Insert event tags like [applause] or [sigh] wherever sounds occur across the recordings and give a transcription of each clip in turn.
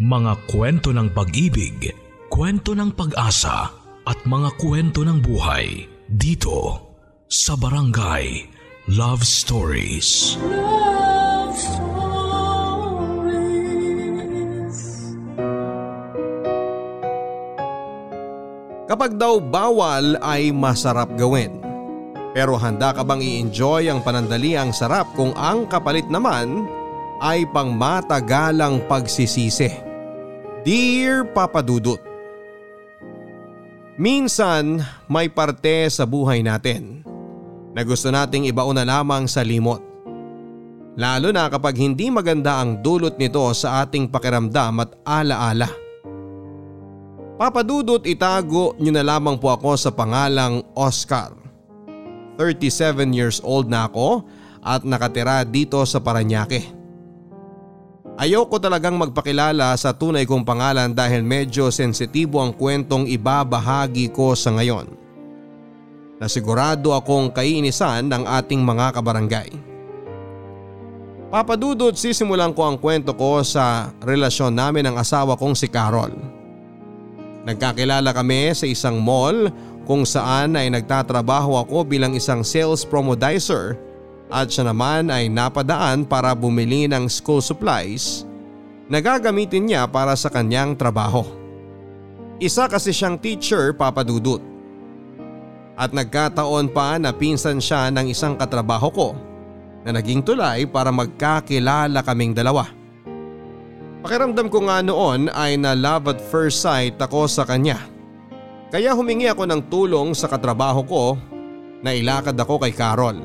Mga kwento ng pag-ibig, kwento ng pag-asa at mga kwento ng buhay dito sa Barangay Love Stories. Love Stories. Kapag daw bawal ay masarap gawin. Pero handa ka bang i-enjoy ang panandaliang sarap kung ang kapalit naman ay pangmatagalang pagsisisi? Dear Papa Dudut Minsan may parte sa buhay natin na gusto nating ibauna lamang sa limot. Lalo na kapag hindi maganda ang dulot nito sa ating pakiramdam at alaala. Papadudot itago nyo na lamang po ako sa pangalang Oscar. 37 years old na ako at nakatira dito sa Paranaque. Ayoko talagang magpakilala sa tunay kong pangalan dahil medyo sensitibo ang kwentong ibabahagi ko sa ngayon. Nasigurado akong kainisan ng ating mga kabarangay. Papadudot sisimulan ko ang kwento ko sa relasyon namin ng asawa kong si Carol. Nagkakilala kami sa isang mall kung saan ay nagtatrabaho ako bilang isang sales promodizer at siya naman ay napadaan para bumili ng school supplies na gagamitin niya para sa kanyang trabaho. Isa kasi siyang teacher papadudot. At nagkataon pa na pinsan siya ng isang katrabaho ko na naging tulay para magkakilala kaming dalawa. Pakiramdam ko nga noon ay na love at first sight ako sa kanya. Kaya humingi ako ng tulong sa katrabaho ko na ilakad ako kay Carol.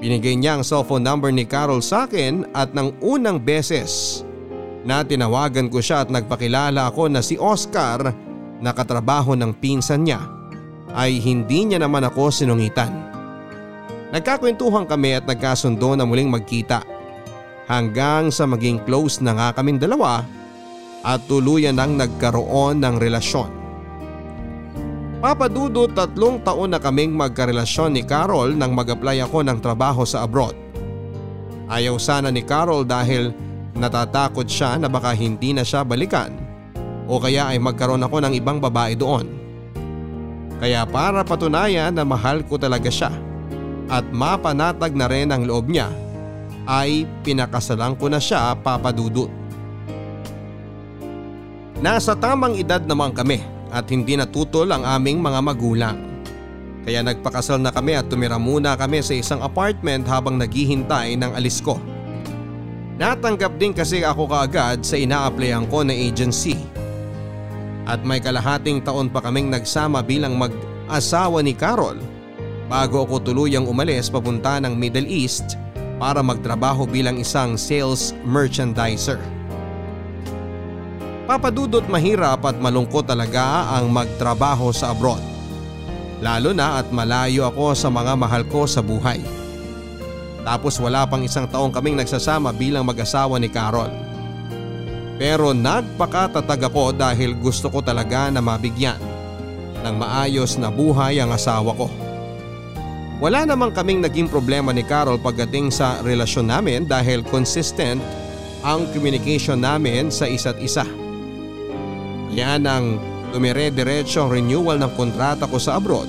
Binigay niya ang cellphone number ni Carol sa akin at nang unang beses na tinawagan ko siya at nagpakilala ako na si Oscar na katrabaho ng pinsan niya ay hindi niya naman ako sinungitan. Nagkakwentuhan kami at nagkasundo na muling magkita hanggang sa maging close na nga kaming dalawa at tuluyan nang nagkaroon ng relasyon. Papadudo tatlong taon na kaming magkarelasyon ni Carol nang mag-apply ako ng trabaho sa abroad. Ayaw sana ni Carol dahil natatakot siya na baka hindi na siya balikan o kaya ay magkaroon ako ng ibang babae doon. Kaya para patunayan na mahal ko talaga siya at mapanatag na rin ang loob niya ay pinakasalan ko na siya papadudot. Nasa tamang edad naman kami at hindi natutol ang aming mga magulang. Kaya nagpakasal na kami at tumira muna kami sa isang apartment habang naghihintay ng alis ko. Natanggap din kasi ako kaagad sa ina-applyan ko na agency. At may kalahating taon pa kaming nagsama bilang mag-asawa ni Carol bago ako tuluyang umalis papunta ng Middle East para magtrabaho bilang isang sales merchandiser. Papadudot mahirap at malungkot talaga ang magtrabaho sa abroad. Lalo na at malayo ako sa mga mahal ko sa buhay. Tapos wala pang isang taong kaming nagsasama bilang mag-asawa ni Carol. Pero nagpakatatag ako dahil gusto ko talaga na mabigyan ng maayos na buhay ang asawa ko. Wala namang kaming naging problema ni Carol pagdating sa relasyon namin dahil consistent ang communication namin sa isa't isa. Yan ang dumire-diretso ang renewal ng kontrata ko sa abroad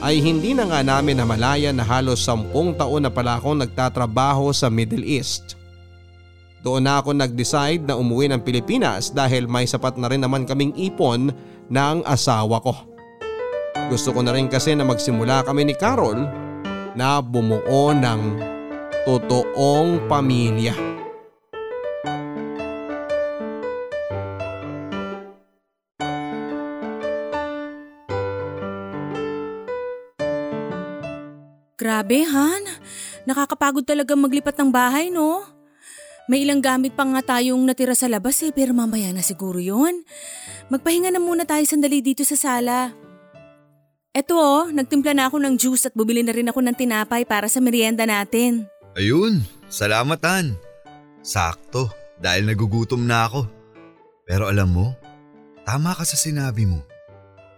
ay hindi na nga namin namalayan na halos sampung taon na pala akong nagtatrabaho sa Middle East. Doon na ako nag-decide na umuwi ng Pilipinas dahil may sapat na rin naman kaming ipon ng asawa ko. Gusto ko na rin kasi na magsimula kami ni Carol na bumuo ng totoong pamilya. Grabe, Han. Nakakapagod talaga maglipat ng bahay, no? May ilang gamit pa nga tayong natira sa labas eh, pero mamaya na siguro yon. Magpahinga na muna tayo sandali dito sa sala. Eto oh, nagtimpla na ako ng juice at bumili na rin ako ng tinapay para sa merienda natin. Ayun, salamat Han. Sakto, dahil nagugutom na ako. Pero alam mo, tama ka sa sinabi mo.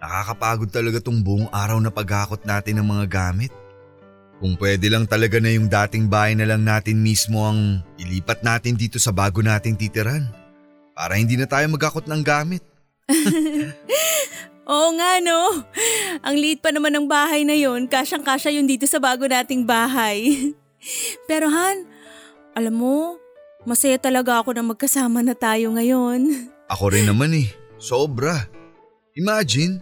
Nakakapagod talaga tong buong araw na paghakot natin ng mga gamit. Kung pwede lang talaga na yung dating bahay na lang natin mismo ang ilipat natin dito sa bago nating titiran. Para hindi na tayo magakot ng gamit. [laughs] Oo nga no. Ang liit pa naman ng bahay na yon, kasyang-kasya yun dito sa bago nating bahay. [laughs] Pero Han, alam mo, masaya talaga ako na magkasama na tayo ngayon. [laughs] Ako rin naman eh. Sobra. Imagine,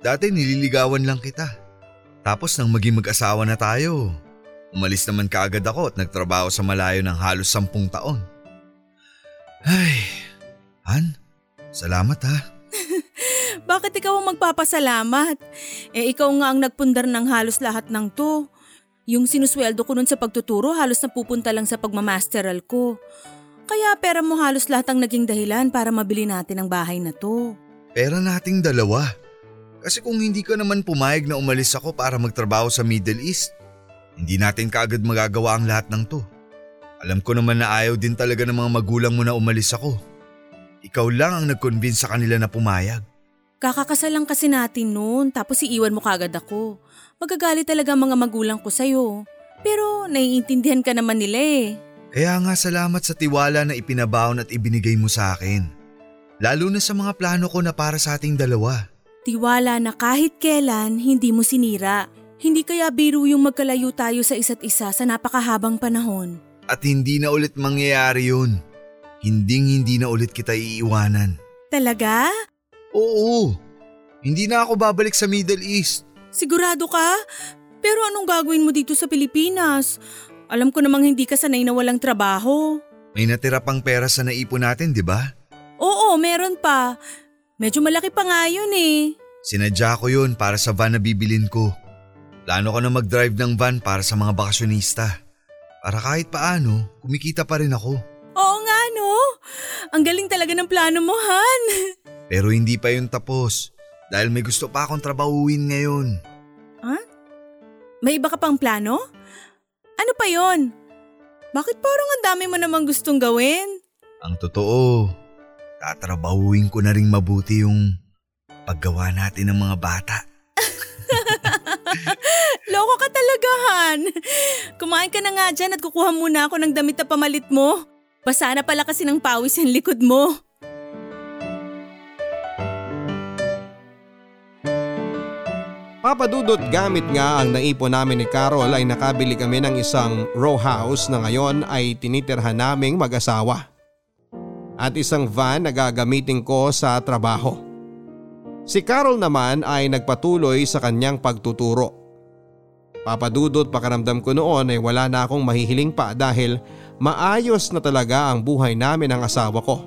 dati nililigawan lang kita. Tapos nang maging mag-asawa na tayo, umalis naman kaagad ako at nagtrabaho sa malayo ng halos sampung taon. Ay, Han, salamat ha. [laughs] Bakit ikaw ang magpapasalamat? Eh ikaw nga ang nagpundar ng halos lahat ng to. Yung sinusweldo ko nun sa pagtuturo halos napupunta lang sa pagmamasteral ko. Kaya pera mo halos lahat ang naging dahilan para mabili natin ang bahay na to. Pera nating dalawa. Kasi kung hindi ka naman pumayag na umalis ako para magtrabaho sa Middle East, hindi natin kaagad magagawa ang lahat ng to. Alam ko naman na ayaw din talaga ng mga magulang mo na umalis ako. Ikaw lang ang nag-convince sa kanila na pumayag. Kakakasal lang kasi natin noon tapos iiwan mo kagad ako. Magagalit talaga ang mga magulang ko sa'yo. Pero naiintindihan ka naman nila eh. Kaya nga salamat sa tiwala na ipinabaon at ibinigay mo sa akin. Lalo na sa mga plano ko na para sa ating dalawa. Tiwala na kahit kailan hindi mo sinira. Hindi kaya biro yung magkalayo tayo sa isa't isa sa napakahabang panahon. At hindi na ulit mangyayari yun. Hinding hindi na ulit kita iiwanan. Talaga? Oo. Hindi na ako babalik sa Middle East. Sigurado ka? Pero anong gagawin mo dito sa Pilipinas? Alam ko namang hindi ka sanay na walang trabaho. May natira pang pera sa naipon natin, di ba? Oo, meron pa. Medyo malaki pa nga yun eh. Sinadya ko yun para sa van na bibilin ko. Plano ko na mag-drive ng van para sa mga bakasyonista. Para kahit paano, kumikita pa rin ako. Oo nga no. Ang galing talaga ng plano mo, Han. [laughs] Pero hindi pa yun tapos. Dahil may gusto pa akong trabahuin ngayon. May iba ka pang plano? Ano pa yon? Bakit parang ang dami mo namang gustong gawin? Ang totoo, tatrabahuin ko na ring mabuti yung paggawa natin ng mga bata. [laughs] Loko ka talaga, Han. Kumain ka na nga dyan at kukuha muna ako ng damit na pamalit mo. Basa na pala kasi ng pawis yung likod mo. Papadudot gamit nga ang naipon namin ni Carol ay nakabili kami ng isang row house na ngayon ay tinitirhan naming mag-asawa. At isang van na gagamitin ko sa trabaho. Si Carol naman ay nagpatuloy sa kanyang pagtuturo. Papadudot pakaramdam ko noon ay wala na akong mahihiling pa dahil maayos na talaga ang buhay namin ng asawa ko.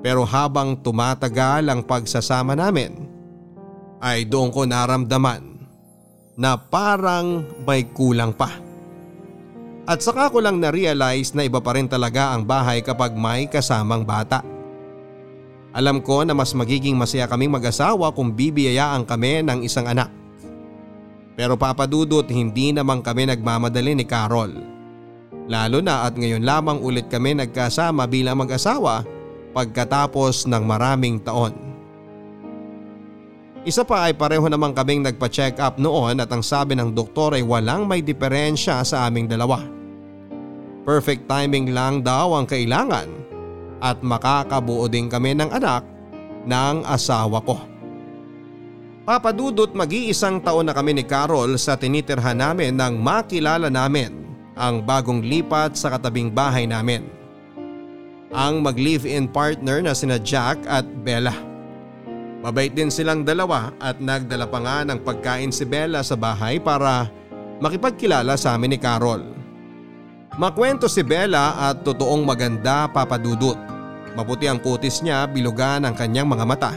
Pero habang tumatagal ang pagsasama namin, ay doon ko naramdaman na parang may kulang pa. At saka ko lang na-realize na iba pa rin talaga ang bahay kapag may kasamang bata. Alam ko na mas magiging masaya kaming mag-asawa kung bibiyayaan kami ng isang anak. Pero papadudot hindi naman kami nagmamadali ni Carol. Lalo na at ngayon lamang ulit kami nagkasama bilang mag-asawa pagkatapos ng maraming taon. Isa pa ay pareho naman kaming nagpa-check up noon at ang sabi ng doktor ay walang may diferensya sa aming dalawa. Perfect timing lang daw ang kailangan at makakabuo din kami ng anak ng asawa ko. Papadudot mag-iisang taon na kami ni Carol sa tinitirhan namin nang makilala namin ang bagong lipat sa katabing bahay namin. Ang mag-live-in partner na sina Jack at Bella. Mabait din silang dalawa at nagdala pa nga ng pagkain si Bella sa bahay para makipagkilala sa amin ni Carol. Makwento si Bella at totoong maganda papadudot. Maputi ang kutis niya, bilugan ang kanyang mga mata.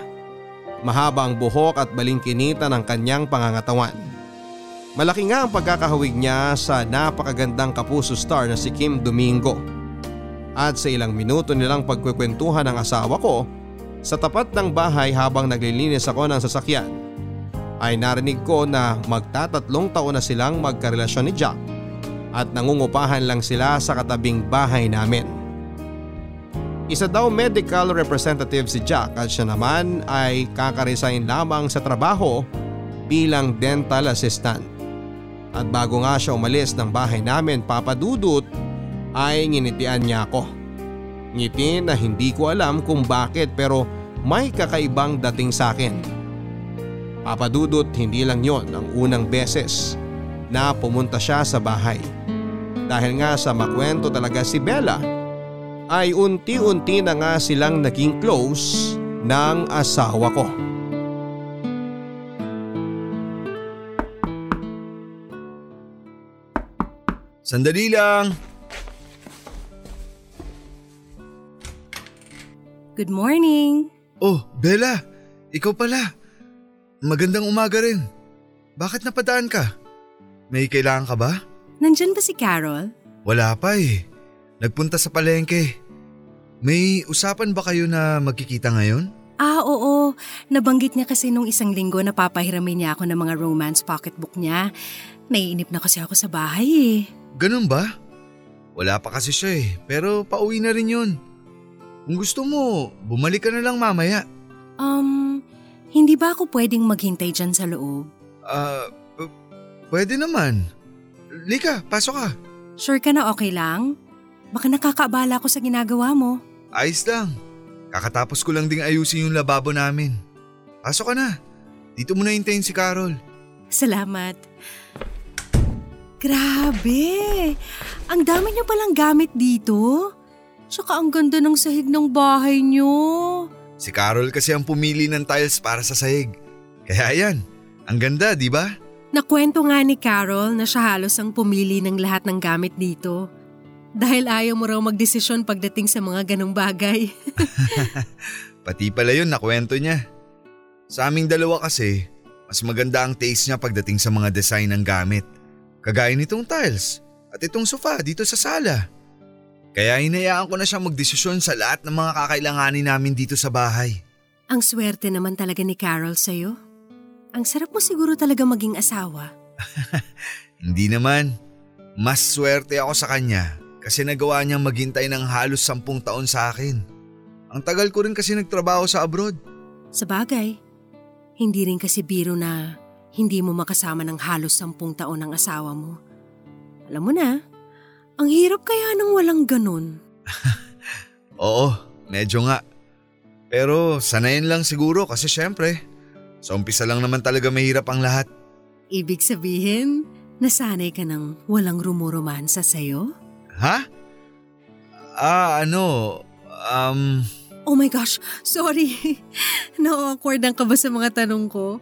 Mahaba ang buhok at balingkinita ng kanyang pangangatawan. Malaki nga ang pagkakahawig niya sa napakagandang kapuso star na si Kim Domingo. At sa ilang minuto nilang pagkwekwentuhan ng asawa ko sa tapat ng bahay habang naglilinis ako ng sasakyan ay narinig ko na magtatatlong taon na silang magkarelasyon ni Jack at nangungupahan lang sila sa katabing bahay namin. Isa daw medical representative si Jack at siya naman ay kakaresign lamang sa trabaho bilang dental assistant. At bago nga siya umalis ng bahay namin papadudot ay nginitian niya ako. Ngiti na hindi ko alam kung bakit pero may kakaibang dating sa akin. Papadudot hindi lang yon ang unang beses na pumunta siya sa bahay. Dahil nga sa makwento talaga si Bella ay unti-unti na nga silang naging close ng asawa ko. Sandali lang. Good morning. Oh, Bella. Ikaw pala. Magandang umaga rin. Bakit napadaan ka? May kailangan ka ba? Nandyan ba si Carol? Wala pa eh. Nagpunta sa palengke. May usapan ba kayo na magkikita ngayon? Ah, oo. Nabanggit niya kasi nung isang linggo na papahiramin niya ako ng mga romance pocketbook niya. Naiinip na kasi ako sa bahay eh. Ganun ba? Wala pa kasi siya eh, pero pauwi na rin yun. Kung gusto mo, bumalik ka na lang mamaya. Um, hindi ba ako pwedeng maghintay dyan sa loob? Ah, p- pwede naman. Lika, pasok ka. Sure ka na okay lang? Baka nakakaabala ako sa ginagawa mo. Ayos lang. Kakatapos ko lang ding ayusin yung lababo namin. Pasok ka na. Dito mo na hintayin si Carol. Salamat. Grabe! Ang dami niyo palang gamit dito. Tsaka ang ganda ng sahig ng bahay niyo. Si Carol kasi ang pumili ng tiles para sa sahig. Kaya yan, ang ganda, di ba? Nakwento nga ni Carol na siya halos ang pumili ng lahat ng gamit dito. Dahil ayaw mo raw magdesisyon pagdating sa mga ganong bagay. [laughs] Pati pala yun nakwento niya. Sa aming dalawa kasi, mas maganda ang taste niya pagdating sa mga design ng gamit. Kagaya nitong tiles at itong sofa dito sa sala. Kaya hinayaan ko na siya magdesisyon sa lahat ng mga kakailanganin namin dito sa bahay. ang swerte naman talaga ni Carol sa'yo. Ang sarap mo siguro talaga maging asawa. [laughs] Hindi naman. Mas swerte ako sa kanya kasi nagawa niyang maghintay ng halos sampung taon sa akin. Ang tagal ko rin kasi nagtrabaho sa abroad. Sa bagay, hindi rin kasi biro na hindi mo makasama ng halos sampung taon ang asawa mo. Alam mo na, ang hirap kaya nang walang ganun. [laughs] Oo, medyo nga. Pero sanayin lang siguro kasi syempre, sa umpisa lang naman talaga mahirap ang lahat. Ibig sabihin, nasanay ka ng walang rumoromansa sa'yo? Ha? Ah, ano, um, Oh my gosh, sorry. [laughs] Na-awkwardan ka ba sa mga tanong ko?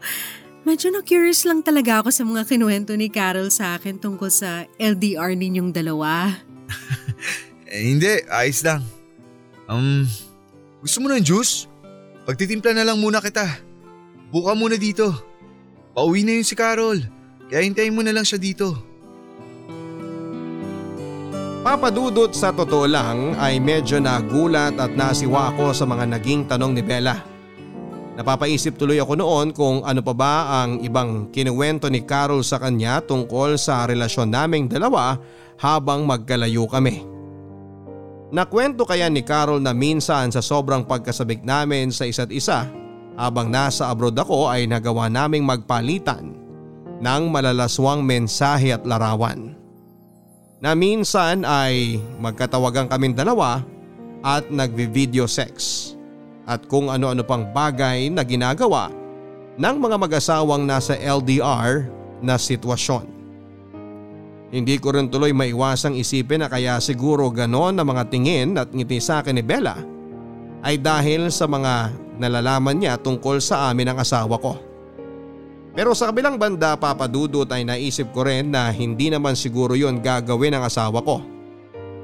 Medyo na-curious lang talaga ako sa mga kinuwento ni Carol sa akin tungkol sa LDR ninyong dalawa. [laughs] eh, hindi, ayos lang. Um, gusto mo ng juice? Pagtitimpla na lang muna kita. Buka muna dito. Pauwi na yun si Carol. Kaya hintayin mo na lang siya dito. Papadudot sa totoo lang ay medyo nagulat at nasiwa ako sa mga naging tanong ni Bella. Napapaisip tuloy ako noon kung ano pa ba ang ibang kinuwento ni Carol sa kanya tungkol sa relasyon naming dalawa habang magkalayo kami. Nakwento kaya ni Carol na minsan sa sobrang pagkasabik namin sa isa't isa habang nasa abroad ako ay nagawa naming magpalitan ng malalaswang mensahe at larawan na minsan ay magkatawagan kaming dalawa at nagvi-video sex at kung ano-ano pang bagay na ginagawa ng mga mag-asawang nasa LDR na sitwasyon. Hindi ko rin tuloy maiwasang isipin na kaya siguro ganon na mga tingin at ngiti sa akin ni Bella ay dahil sa mga nalalaman niya tungkol sa amin ng asawa ko. Pero sa kabilang banda papadudot ay naisip ko rin na hindi naman siguro yon gagawin ng asawa ko.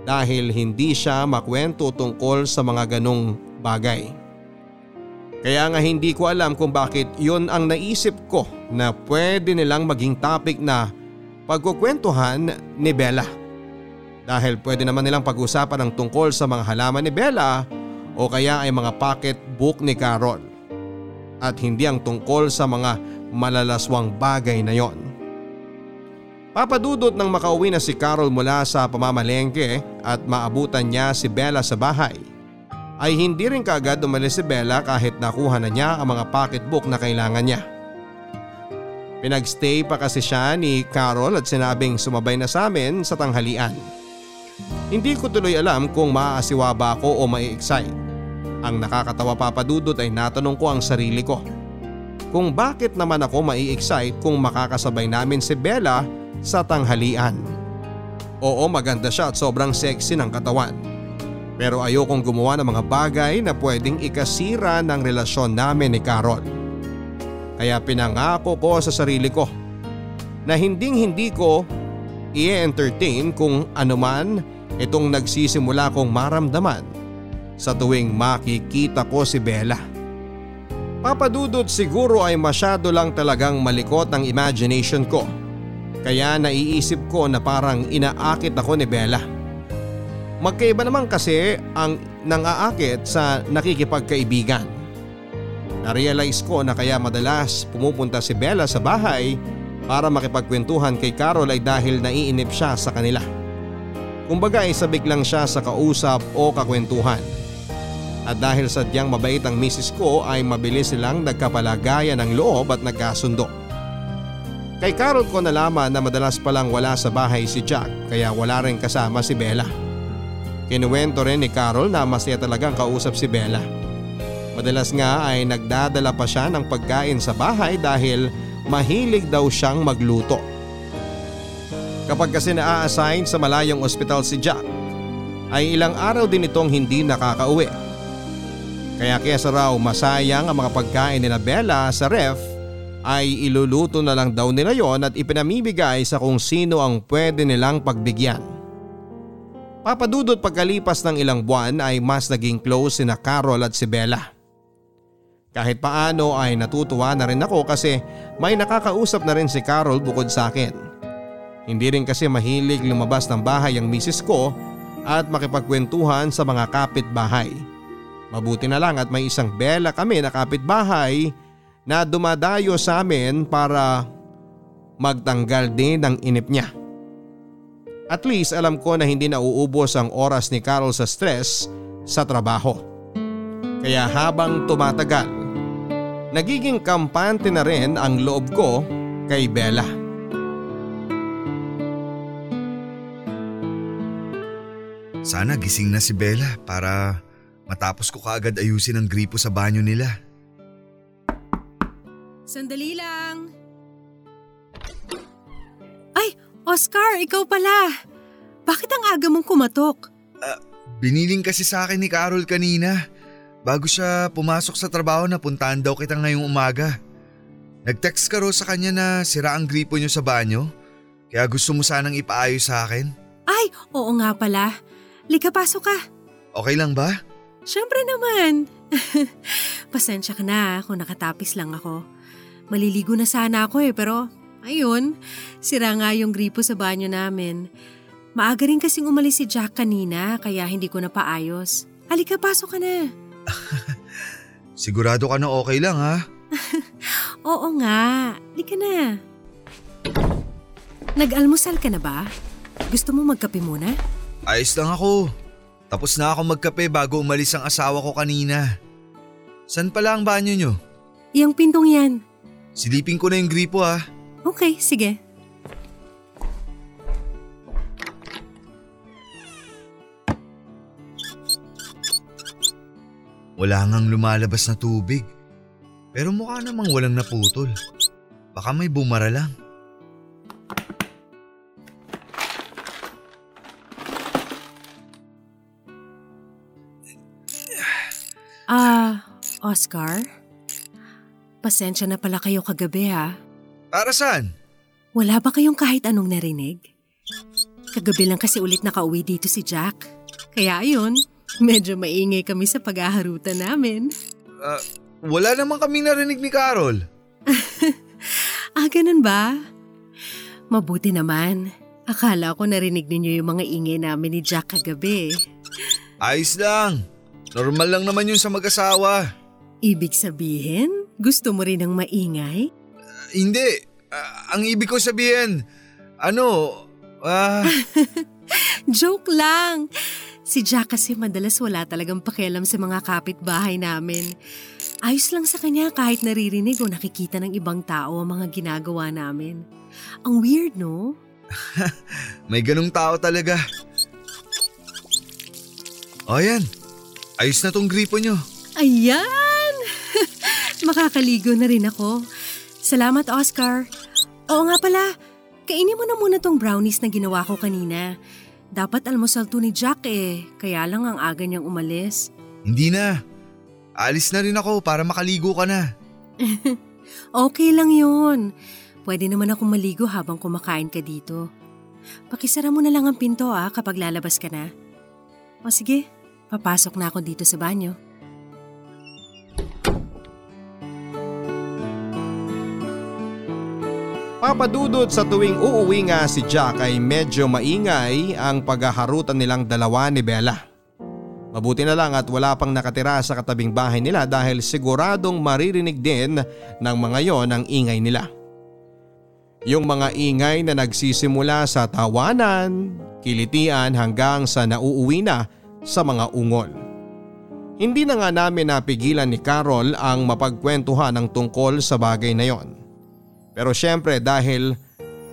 Dahil hindi siya makwento tungkol sa mga ganong bagay. Kaya nga hindi ko alam kung bakit yon ang naisip ko na pwede nilang maging topic na pagkukwentuhan ni Bella. Dahil pwede naman nilang pag-usapan ng tungkol sa mga halaman ni Bella o kaya ay mga pocketbook ni Carol. At hindi ang tungkol sa mga malalaswang bagay na yon. Papadudot nang makauwi na si Carol mula sa pamamalengke at maabutan niya si Bella sa bahay ay hindi rin kaagad umalis si Bella kahit nakuha na niya ang mga pocketbook na kailangan niya. Pinagstay pa kasi siya ni Carol at sinabing sumabay na sa amin sa tanghalian. Hindi ko tuloy alam kung maaasiwa ba ako o mai-excite. Ang nakakatawa papadudot ay natanong ko ang sarili ko. Kung bakit naman ako mai-excite kung makakasabay namin si Bella sa tanghalian. Oo maganda siya at sobrang sexy ng katawan. Pero ayokong gumawa ng mga bagay na pwedeng ikasira ng relasyon namin ni Carol. Kaya pinangako ko sa sarili ko na hinding hindi ko i-entertain kung anuman itong nagsisimula kong maramdaman sa tuwing makikita ko si Bella. Papadudot siguro ay masyado lang talagang malikot ang imagination ko. Kaya naiisip ko na parang inaakit ako ni Bella. Magkaiba naman kasi ang nang-aakit sa nakikipagkaibigan. Narealize ko na kaya madalas pumupunta si Bella sa bahay para makipagkwentuhan kay Carol ay dahil naiinip siya sa kanila. Kumbaga ay sabik lang siya sa kausap o kakwentuhan. At dahil sadyang mabait ang misis ko ay mabilis silang nagkapalagayan ng loob at nagkasundo. Kay Carol ko nalaman na madalas palang wala sa bahay si Jack kaya wala rin kasama si Bella. Kinuwento rin ni Carol na masaya talagang kausap si Bella. Madalas nga ay nagdadala pa siya ng pagkain sa bahay dahil mahilig daw siyang magluto. Kapag kasi naa-assign sa malayong ospital si Jack, ay ilang araw din itong hindi nakakauwi. Kaya kesa raw masayang ang mga pagkain ni Bella sa ref ay iluluto na lang daw nila yon at ipinamibigay sa kung sino ang pwede nilang pagbigyan. Papadudot pagkalipas ng ilang buwan ay mas naging close si na Carol at si Bella. Kahit paano ay natutuwa na rin ako kasi may nakakausap na rin si Carol bukod sa akin. Hindi rin kasi mahilig lumabas ng bahay ang misis ko at makipagkwentuhan sa mga kapitbahay. Mabuti na lang at may isang Bella kami na kapitbahay na dumadayo sa amin para magtanggal din ng inip niya. At least alam ko na hindi nauubos ang oras ni Carol sa stress sa trabaho. Kaya habang tumatagal, nagiging kampante na rin ang loob ko kay Bella. Sana gising na si Bella para matapos ko kaagad ayusin ang gripo sa banyo nila. Sandali lang. Ay, Oscar, ikaw pala. Bakit ang aga mong kumatok? Biniling kasi sa akin ni Carol kanina. Bago siya pumasok sa trabaho na puntahan daw kita ngayong umaga. Nag-text ka raw sa kanya na sira ang gripo niyo sa banyo. Kaya gusto mo sanang ipaayos sa akin. Ay, oo nga pala. Lika, pasok ka. Okay lang ba? Siyempre naman. [laughs] Pasensya ka na kung nakatapis lang ako. Maliligo na sana ako eh, pero ayun, sira nga yung gripo sa banyo namin. Maaga rin kasing umalis si Jack kanina kaya hindi ko na paayos. Halika, pasok ka na. [laughs] Sigurado ka na okay lang ha? [laughs] Oo nga, halika na. Nag-almusal ka na ba? Gusto mo magkape muna? Ayos lang ako. Tapos na ako magkape bago umalis ang asawa ko kanina. San pala ang banyo nyo? Yang pintong yan. Silipin ko na yung gripo ha. Okay, sige. Wala ngang lumalabas na tubig. Pero mukha namang walang naputol. Baka may bumara lang. Ah, Oscar? Pasensya na pala kayo kagabi ha. Para saan? Wala ba kayong kahit anong narinig? Kagabi lang kasi ulit nakauwi dito si Jack. Kaya ayun, medyo maingay kami sa paghaharutan namin. Ah, wala naman kami narinig ni Carol. [laughs] Ah, ganun ba? Mabuti naman. Akala ko narinig ninyo yung mga ingay namin ni Jack kagabi. Ayos lang. Normal lang naman yun sa mag-asawa. Ibig sabihin, gusto mo rin ng maingay? Hindi. Ah, ang ibig ko sabihin, ano, ah, [laughs] Joke lang! Si Jack kasi madalas wala talagang pakialam sa mga kapitbahay namin. Ayos lang sa kanya kahit naririnig o nakikita ng ibang tao ang mga ginagawa namin. Ang weird, no? [laughs] may ganong tao talaga. O yan, ayos na tong gripo nyo. Ayan! [laughs] Makakaligo na rin ako. Salamat, Oscar. Oo nga pala, kainin mo na muna tong brownies na ginawa ko kanina. Dapat almusal to ni Jack eh, kaya lang ang aga niyang umalis. Hindi na. Alis na rin ako para makaligo ka na. [laughs] Okay lang yun. Pwede naman akong maligo habang kumakain ka dito. Pakisara mo na lang ang pinto ah kapag lalabas ka na. O sige, papasok na ako dito sa banyo. Papadudot sa tuwing uuwi nga si Jack ay medyo maingay ang paghaharutan nilang dalawa ni Bella. Mabuti na lang at wala pang nakatira sa katabing bahay nila dahil siguradong maririnig din ng mga yon ang ingay nila. Yung mga ingay na nagsisimula sa tawanan, kilitian hanggang sa nauuwi na sa mga ungol. Hindi na nga namin napigilan ni Carol ang mapagkwentuhan ng tungkol sa bagay na yon. Pero syempre dahil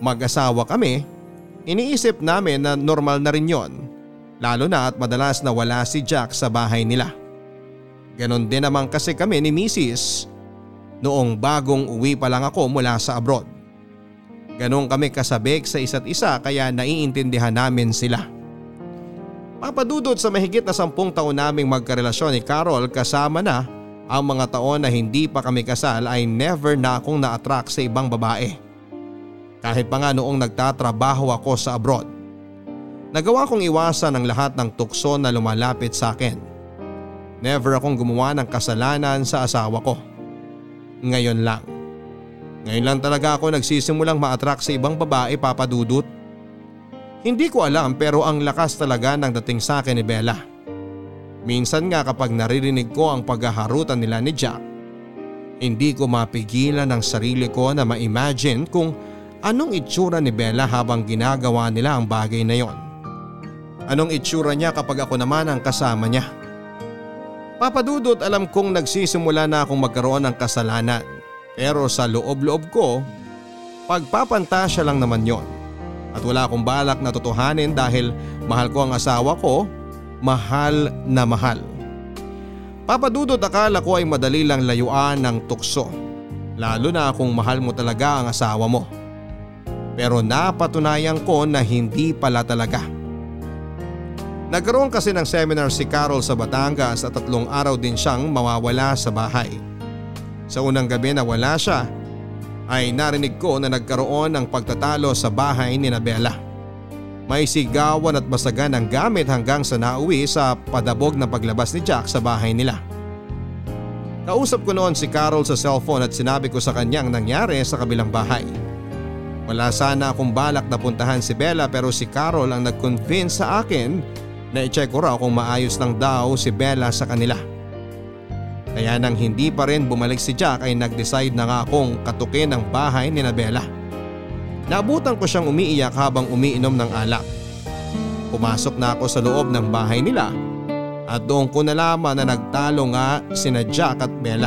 mag-asawa kami, iniisip namin na normal na rin yon. Lalo na at madalas na wala si Jack sa bahay nila. Ganon din naman kasi kami ni Mrs. noong bagong uwi pa lang ako mula sa abroad. Ganon kami kasabik sa isa't isa kaya naiintindihan namin sila. Papadudot sa mahigit na sampung taon naming magkarelasyon ni Carol kasama na ang mga taon na hindi pa kami kasal ay never na akong na-attract sa ibang babae. Kahit pa nga noong nagtatrabaho ako sa abroad. Nagawa kong iwasan ang lahat ng tukso na lumalapit sa akin. Never akong gumawa ng kasalanan sa asawa ko. Ngayon lang. Ngayon lang talaga ako nagsisimulang ma-attract sa ibang babae papadudot. Hindi ko alam pero ang lakas talaga ng dating sa akin ni Bella. Minsan nga kapag naririnig ko ang paghaharutan nila ni Jack, hindi ko mapigilan ang sarili ko na ma-imagine kung anong itsura ni Bella habang ginagawa nila ang bagay na yon. Anong itsura niya kapag ako naman ang kasama niya? Papadudot alam kong nagsisimula na akong magkaroon ng kasalanan pero sa loob-loob ko, pagpapantasya lang naman yon. At wala akong balak na totohanin dahil mahal ko ang asawa ko, mahal na mahal. Papadudot akala ko ay madali lang layuan ng tukso, lalo na kung mahal mo talaga ang asawa mo. Pero napatunayan ko na hindi pala talaga. Nagkaroon kasi ng seminar si Carol sa Batangas at tatlong araw din siyang mawawala sa bahay. Sa unang gabi na wala siya, ay narinig ko na nagkaroon ng pagtatalo sa bahay ni Nabela. May sigawan at basagan ng gamit hanggang sa nauwi sa padabog na paglabas ni Jack sa bahay nila. Kausap ko noon si Carol sa cellphone at sinabi ko sa kanyang nangyari sa kabilang bahay. Wala sana akong balak na puntahan si Bella pero si Carol ang nag-convince sa akin na i-check ko raw kung maayos lang daw si Bella sa kanila. Kaya nang hindi pa rin bumalik si Jack ay nag-decide na nga akong katukin ang bahay ni Bella. Naabutan ko siyang umiiyak habang umiinom ng alak. Pumasok na ako sa loob ng bahay nila at doon ko nalaman na nagtalo nga sina Jack at Bella.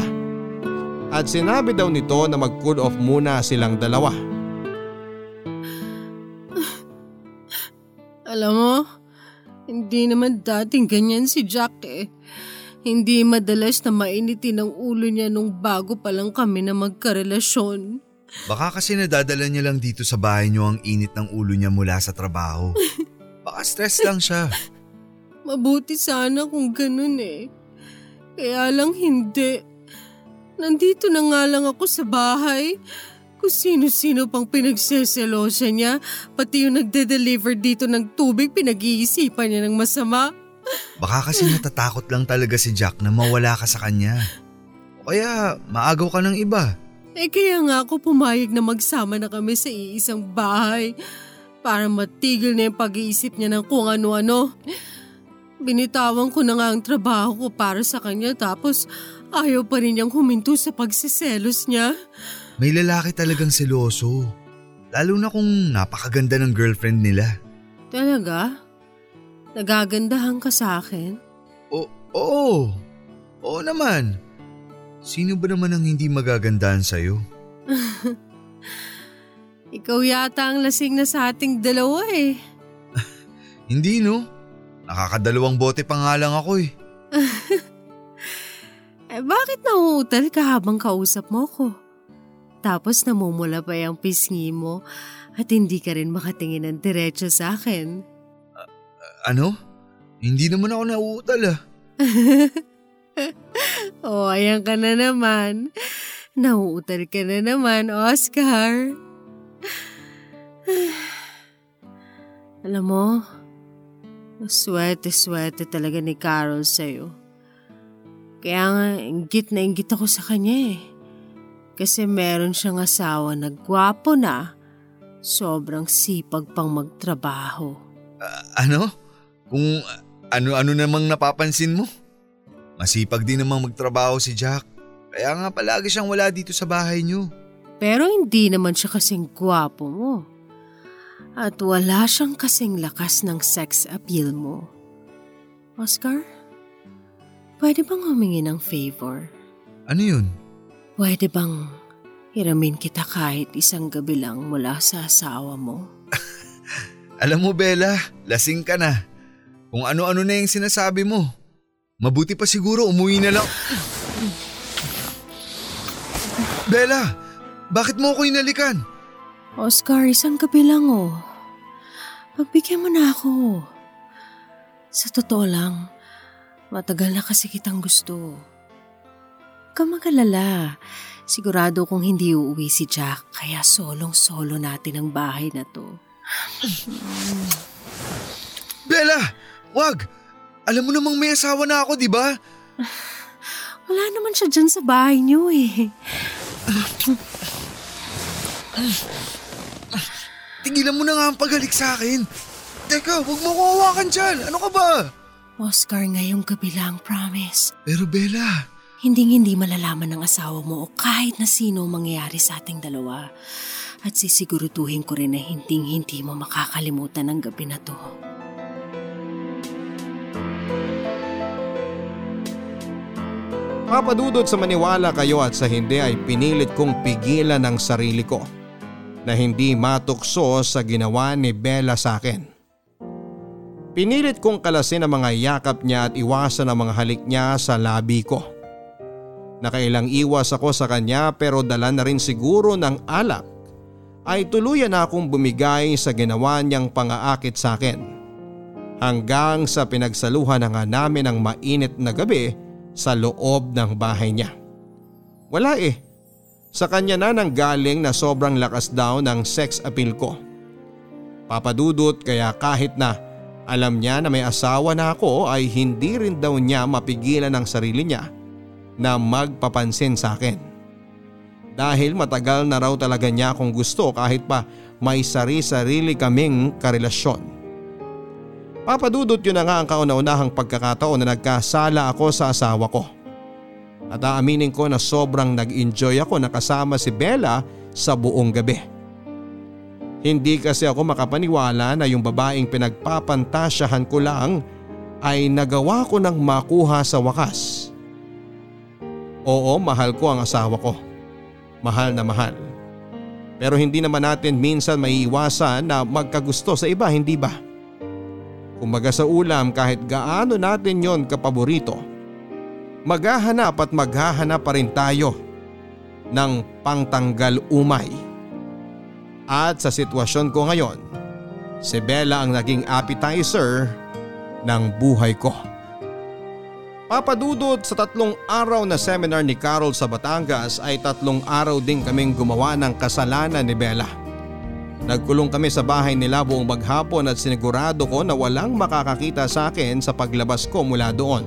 At sinabi daw nito na mag-cool off muna silang dalawa. Alam mo, hindi naman dating ganyan si Jack eh. Hindi madalas na mainitin ang ulo niya nung bago pa lang kami na magkarelasyon. Baka kasi nadadala niya lang dito sa bahay niyo ang init ng ulo niya mula sa trabaho. [laughs] Baka stress lang siya. Mabuti sana kung ganun eh. Kaya lang hindi. Nandito na nga lang ako sa bahay. Kung sino-sino pang pinagseselosa niya, pati yung nagde-deliver dito ng tubig, pinag-iisipan niya ng masama. Baka kasi natatakot lang talaga si Jack na mawala ka sa kanya. O kaya maagaw ka ng iba. Eh kaya nga ako pumayag na magsama na kami sa iisang bahay para matigil na yung pag-iisip niya ng kung ano-ano. Binitawan ko na nga ang trabaho ko para sa kanya tapos ayaw pa rin niyang huminto sa pagsiselos niya. May lalaki talagang seloso. Lalo na kung napakaganda ng girlfriend nila. Talaga? Nagagandahan ka sa akin? O, oo. Oo naman. Sino ba naman ang hindi magagandahan sa'yo? [laughs] Ikaw yata ang lasing na sa ating dalawa eh. [laughs] Hindi no? Nakakadalawang bote pa nga lang ako eh. [laughs] Eh bakit nauutal ka habang kausap mo ko? Tapos namumula pa yung pisngi mo at hindi ka rin makatingin ng diretso sa akin. Ano? Hindi naman ako nauutal ah. [laughs] oh, ayan ka na naman. Nauutal ka na naman, Oscar. [sighs] Alam mo, swerte-swerte talaga ni Carol sa'yo. Kaya nga, inggit na inggit ako sa kanya eh. Kasi meron siyang asawa na gwapo na, sobrang sipag pang magtrabaho. Ah, ano? Kung ano-ano namang napapansin mo? Masipag din namang magtrabaho si Jack. Kaya nga palagi siyang wala dito sa bahay niyo. Pero hindi naman siya kasing gwapo mo. At wala siyang kasing lakas ng sex appeal mo. Oscar, pwede bang humingi ng favor? Ano yun? Pwede bang hiramin kita kahit isang gabi lang mula sa asawa mo? [laughs] Alam mo Bella, lasing ka na. Kung ano-ano na yung sinasabi mo. Mabuti pa siguro umuwi na lang. Bella, bakit mo ako inalikan? Oscar, isang gabi lang oh. Pagbigyan mo na ako. Sa totoo lang, matagal na kasi kitang gusto. Huwag magalala. Sigurado kung hindi uuwi si Jack, kaya solong-solo natin ang bahay na to. Bella, wag! Alam mo namang may asawa na ako, di ba? [sighs] Wala naman siya dyan sa bahay niyo eh. Tigilan mo na nga ang paghalik sa akin. Teka, wag mo ko hawakan dyan. Ano ka ba? Oscar, ngayong gabi lang, promise. Pero Bella, Hinding-hindi malalaman ng asawa mo o kahit na sino ang mangyayari sa ating dalawa. At sisiguruduhin ko rin na hinding-hindi mo makakalimutan ang gabi na to. Papadudod sa maniwala kayo at sa hindi ay pinilit kong pigilan ang sarili ko na hindi matukso sa ginawa ni Bella sa akin. Pinilit kong kalasin ang mga yakap niya at iwasan ang mga halik niya sa labi ko. Nakailang iwas ako sa kanya pero dala na rin siguro ng alak ay tuluyan akong bumigay sa ginawa niyang pangaakit sa akin. Hanggang sa pinagsaluhan na nga namin ang mainit na gabi sa loob ng bahay niya. Wala eh. Sa kanya na nang galing na sobrang lakas daw ng sex appeal ko. Papadudot kaya kahit na alam niya na may asawa na ako ay hindi rin daw niya mapigilan ang sarili niya na magpapansin sa akin. Dahil matagal na raw talaga niya akong gusto kahit pa may sari-sarili kaming karelasyon. Papadudot yun na nga ang kauna-unahang pagkakataon na nagkasala ako sa asawa ko. At aaminin ko na sobrang nag-enjoy ako na kasama si Bella sa buong gabi. Hindi kasi ako makapaniwala na yung babaeng pinagpapantasyahan ko lang ay nagawa ko ng makuha sa wakas. Oo, mahal ko ang asawa ko. Mahal na mahal. Pero hindi naman natin minsan maiiwasan na magkagusto sa iba, hindi ba? Kumbaga sa ulam kahit gaano natin yon kapaborito, maghahanap at maghahanap pa rin tayo ng pangtanggal umay. At sa sitwasyon ko ngayon, si Bella ang naging appetizer ng buhay ko. Papadudot sa tatlong araw na seminar ni Carol sa Batangas ay tatlong araw din kaming gumawa ng kasalanan ni Bella. Nagkulong kami sa bahay nila buong maghapon at sinigurado ko na walang makakakita sa akin sa paglabas ko mula doon.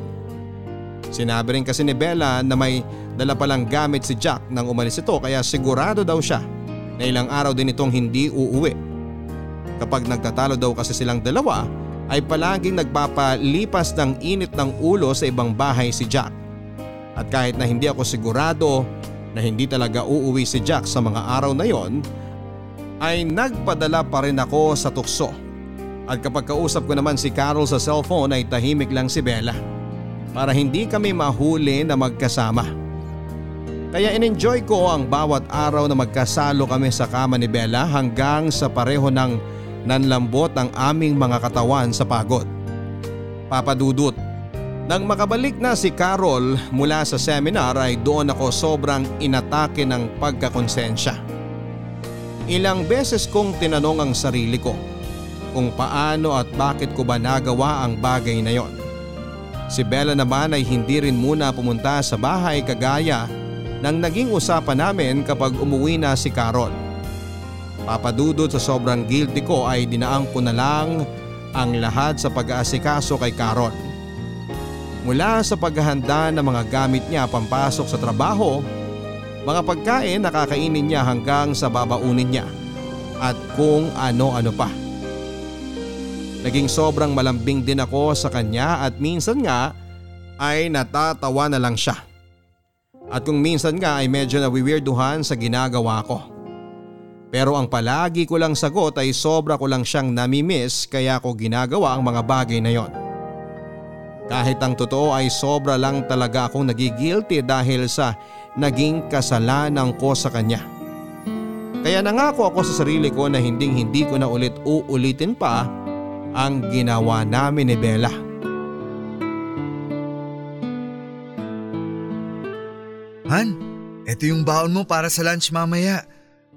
Sinabi rin kasi ni Bella na may dala palang gamit si Jack nang umalis ito kaya sigurado daw siya na ilang araw din itong hindi uuwi. Kapag nagtatalo daw kasi silang dalawa ay palaging nagpapalipas ng init ng ulo sa ibang bahay si Jack. At kahit na hindi ako sigurado na hindi talaga uuwi si Jack sa mga araw na yon, ay nagpadala pa rin ako sa tukso. At kapag kausap ko naman si Carol sa cellphone ay tahimik lang si Bella para hindi kami mahuli na magkasama. Kaya in-enjoy ko ang bawat araw na magkasalo kami sa kama ni Bella hanggang sa pareho ng nanlambot ang aming mga katawan sa pagod. Papadudot. Nang makabalik na si Carol mula sa seminar ay doon ako sobrang inatake ng pagkakonsensya. Ilang beses kong tinanong ang sarili ko kung paano at bakit ko ba nagawa ang bagay na yon. Si Bella naman ay hindi rin muna pumunta sa bahay kagaya ng naging usapan namin kapag umuwi na si Carol. Papadudod sa sobrang guilty ko ay dinaang ko na lang ang lahat sa pag-aasikaso kay Carol. Mula sa paghahanda ng mga gamit niya pampasok sa trabaho, mga pagkain na kakainin niya hanggang sa babaunin niya at kung ano-ano pa. Naging sobrang malambing din ako sa kanya at minsan nga ay natatawa na lang siya. At kung minsan nga ay medyo nawiwirduhan sa ginagawa ko. Pero ang palagi ko lang sagot ay sobra ko lang siyang namimiss kaya ko ginagawa ang mga bagay na yon. Kahit ang totoo ay sobra lang talaga akong nagigilty dahil sa naging kasalanan ko sa kanya. Kaya nangako ako sa sarili ko na hinding hindi ko na ulit uulitin pa ang ginawa namin ni Bella. Han, eto yung baon mo para sa lunch mamaya.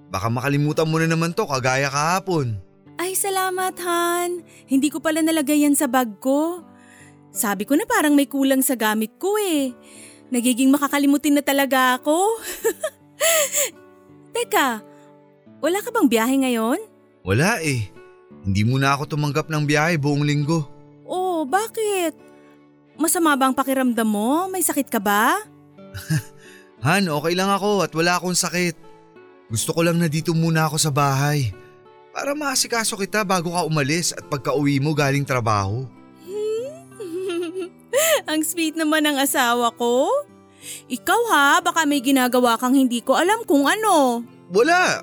Baka makalimutan mo na naman to kagaya kahapon. Ay salamat Han, hindi ko pala nalagay yan sa bag ko. Sabi ko na parang may kulang sa gamit ko eh. Nagiging makakalimutin na talaga ako. [laughs] Teka, wala ka bang biyahe ngayon? Wala eh. Hindi mo na ako tumanggap ng biyahe buong linggo. Oh, bakit? Masama ba ang pakiramdam mo? May sakit ka ba? [laughs] Han, okay lang ako at wala akong sakit. Gusto ko lang na dito muna ako sa bahay. Para maasikaso kita bago ka umalis at pagka uwi mo galing trabaho. [laughs] ang sweet naman ng asawa ko. Ikaw ha, baka may ginagawa kang hindi ko alam kung ano. Wala.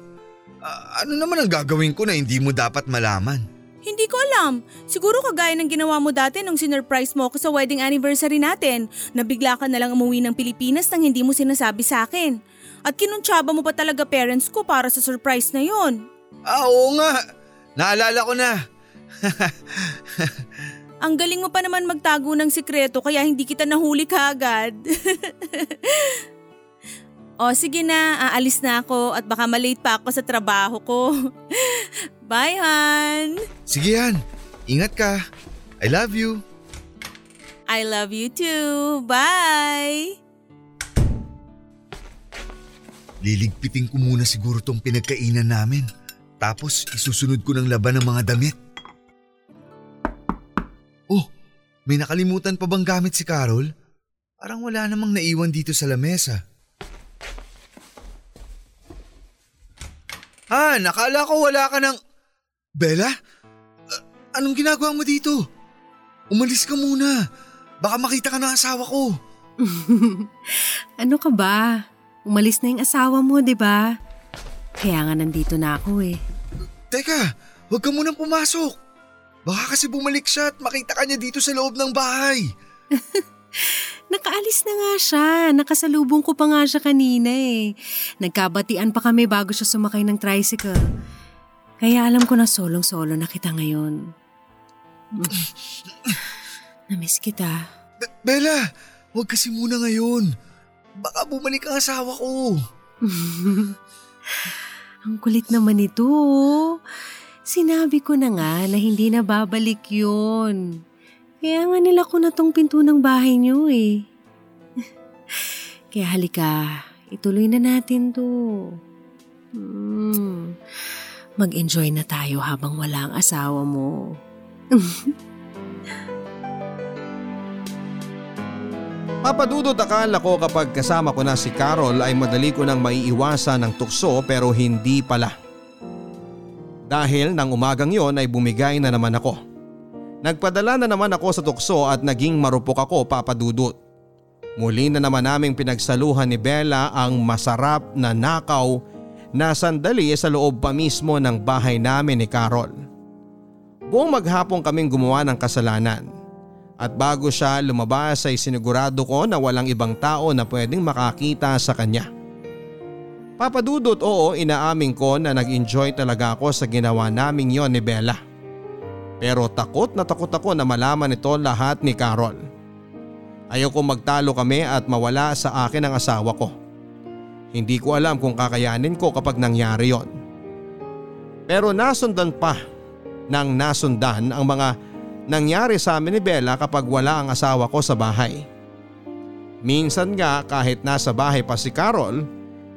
Ah, ano naman ang gagawin ko na hindi mo dapat malaman? Hindi ko alam. Siguro kagaya ng ginawa mo dati nung sinurprise mo ako sa wedding anniversary natin, na bigla ka na lang umuwi ng Pilipinas nang hindi mo sinasabi sa akin. At kinuntsaba mo pa talaga parents ko para sa surprise na yon. Ah, oo nga. Naalala ko na. [laughs] Ang galing mo pa naman magtago ng sikreto kaya hindi kita nahuli kaagad. [laughs] o sige na, aalis na ako at baka malate pa ako sa trabaho ko. [laughs] Bye, Han! Sige yan. Ingat ka. I love you. I love you too. Bye! Liligpitin ko muna siguro tong pinagkainan namin. Tapos isusunod ko ng laban ng mga damit. May nakalimutan pa bang gamit si Carol? Parang wala namang naiwan dito sa lamesa. Ah, nakala ko wala ka ng… Bella? A- anong ginagawa mo dito? Umalis ka muna. Baka makita ka ng asawa ko. [laughs] ano ka ba? Umalis na yung asawa mo, di ba? Kaya nga nandito na ako eh. Teka, huwag ka munang pumasok. Baka kasi bumalik siya at makita ka niya dito sa loob ng bahay. [laughs] Nakaalis na nga siya. Nakasalubong ko pa nga siya kanina eh. Nagkabatian pa kami bago siya sumakay ng tricycle. Kaya alam ko na solong-solo na kita ngayon. [laughs] Namiss kita. Be- Bella, huwag kasi muna ngayon. Baka bumalik ang asawa ko. [laughs] Ang kulit naman ito. Sinabi ko na nga na hindi na babalik yun. Kaya nga nila ko na tong pinto ng bahay niyo eh. [laughs] Kaya halika, ituloy na natin to. Hmm. Mag-enjoy na tayo habang wala ang asawa mo. [laughs] Papadudot akala ko kapag kasama ko na si Carol ay madali ko nang maiiwasan ng tukso pero hindi pala. Dahil nang umagang yon ay bumigay na naman ako. Nagpadala na naman ako sa tukso at naging marupok ako papadudot. Muli na naman naming pinagsaluhan ni Bella ang masarap na nakaw na sandali sa loob pa mismo ng bahay namin ni Carol. Buong maghapon kaming gumawa ng kasalanan. At bago siya lumabas ay sinigurado ko na walang ibang tao na pwedeng makakita sa kanya. Papadudot oo inaamin ko na nag-enjoy talaga ako sa ginawa naming yon ni Bella. Pero takot na takot ako na malaman ito lahat ni Carol. Ayaw ko magtalo kami at mawala sa akin ang asawa ko. Hindi ko alam kung kakayanin ko kapag nangyari yon. Pero nasundan pa nang nasundan ang mga nangyari sa amin ni Bella kapag wala ang asawa ko sa bahay. Minsan nga kahit nasa bahay pa si Carol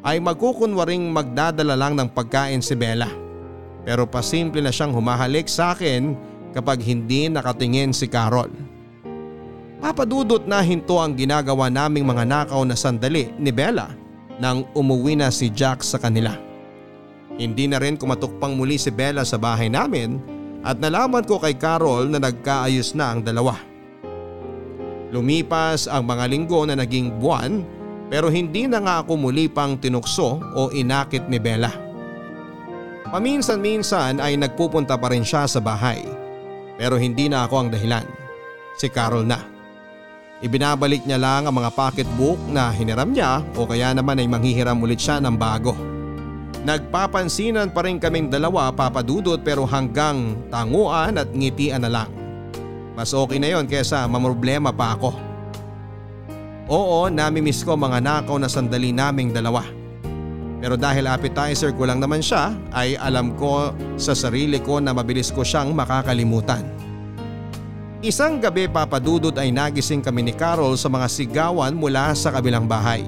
ay magkukunwaring magdadala lang ng pagkain si Bella. Pero pasimple na siyang humahalik sa akin kapag hindi nakatingin si Carol. Papadudot na hinto ang ginagawa naming mga nakaw na sandali ni Bella nang umuwi na si Jack sa kanila. Hindi na rin kumatukpang muli si Bella sa bahay namin at nalaman ko kay Carol na nagkaayos na ang dalawa. Lumipas ang mga linggo na naging buwan pero hindi na nga ako muli pang tinukso o inakit ni Bella. Paminsan-minsan ay nagpupunta pa rin siya sa bahay pero hindi na ako ang dahilan. Si Carol na. Ibinabalik niya lang ang mga pocketbook na hiniram niya o kaya naman ay manghihiram ulit siya ng bago. Nagpapansinan pa rin kaming dalawa papadudot pero hanggang tanguan at ngitian na lang. Mas okay na yon kesa mamroblema pa ako. Oo, namimiss ko mga nakaw na sandali naming dalawa. Pero dahil appetizer ko lang naman siya ay alam ko sa sarili ko na mabilis ko siyang makakalimutan. Isang gabi papadudot ay nagising kami ni Carol sa mga sigawan mula sa kabilang bahay.